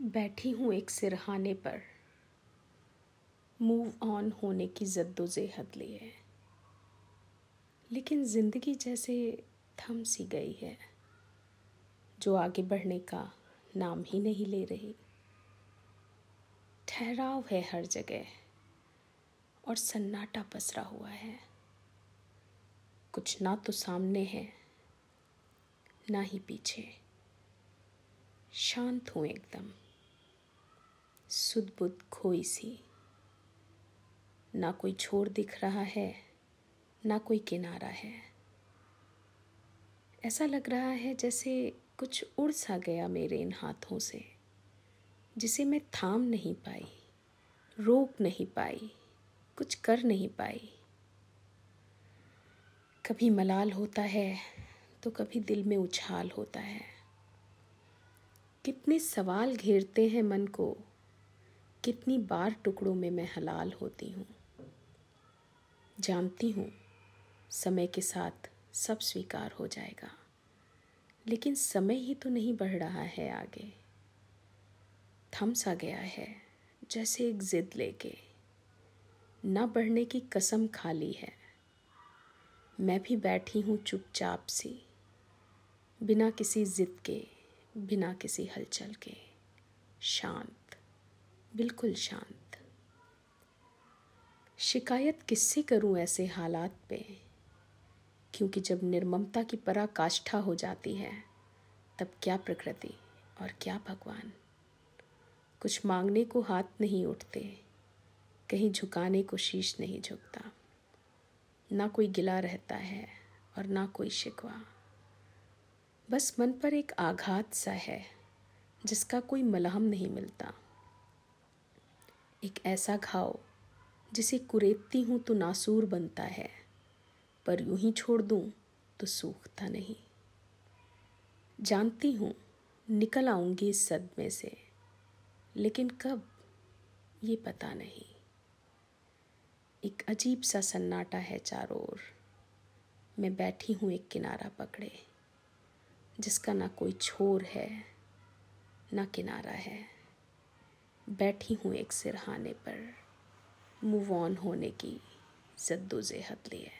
बैठी हूँ एक सिरहाने पर। मूव ऑन होने की जद्दोजहद लिए लेकिन ज़िंदगी जैसे थम सी गई है, जो आगे बढ़ने का नाम ही नहीं ले रही। ठहराव है हर जगह, और सन्नाटा पसरा हुआ है। कुछ ना तो सामने है, ना ही पीछे। शांत हूँ एकदम। सुध बुद्ध खोई सी। ना कोई छोर दिख रहा है, ना कोई किनारा है। ऐसा लग रहा है जैसे कुछ उड़ सा गया मेरे इन हाथों से, जिसे मैं थाम नहीं पाई, रोक नहीं पाई, कुछ कर नहीं पाई। कभी मलाल होता है तो कभी दिल में उछाल होता है। कितने सवाल घेरते हैं मन को कितनी बार टुकड़ों में मैं हलाल होती हूँ। जानती हूँ, समय के साथ सब स्वीकार हो जाएगा। लेकिन समय ही तो नहीं बढ़ रहा है आगे। थम सा गया है, जैसे एक ज़िद लेके। न बढ़ने की कसम खाली है। मैं भी बैठी हूँ चुपचाप सी, बिना किसी ज़िद के, बिना किसी हलचल के। शांत। बिल्कुल शांत। शिकायत किससे करूँ ऐसे हालात पे? क्योंकि जब निर्ममता की पराकाष्ठा हो जाती है, तब क्या प्रकृति और क्या भगवान? कुछ मांगने को हाथ नहीं उठते, कहीं झुकाने को शीश नहीं झुकता। ना कोई गिला रहता है और ना कोई शिकवा। बस मन पर एक आघात सा है, जिसका कोई मलहम नहीं मिलता। एक ऐसा घाव, जिसे कुरेदती हूँ तो नासूर बनता है, पर यूँ ही छोड़ दूँ तो सूखता नहीं। जानती हूँ निकल आऊँगी इस सदमे से, लेकिन कब, ये पता नहीं। एक अजीब सा सन्नाटा है चारों ओर। मैं बैठी हूँ एक किनारा पकड़े, जिसका ना कोई छोर है, ना किनारा है। बैठी हूँ एक सिरहाने पर। मूव ऑन होने की जद्दोजहद लिए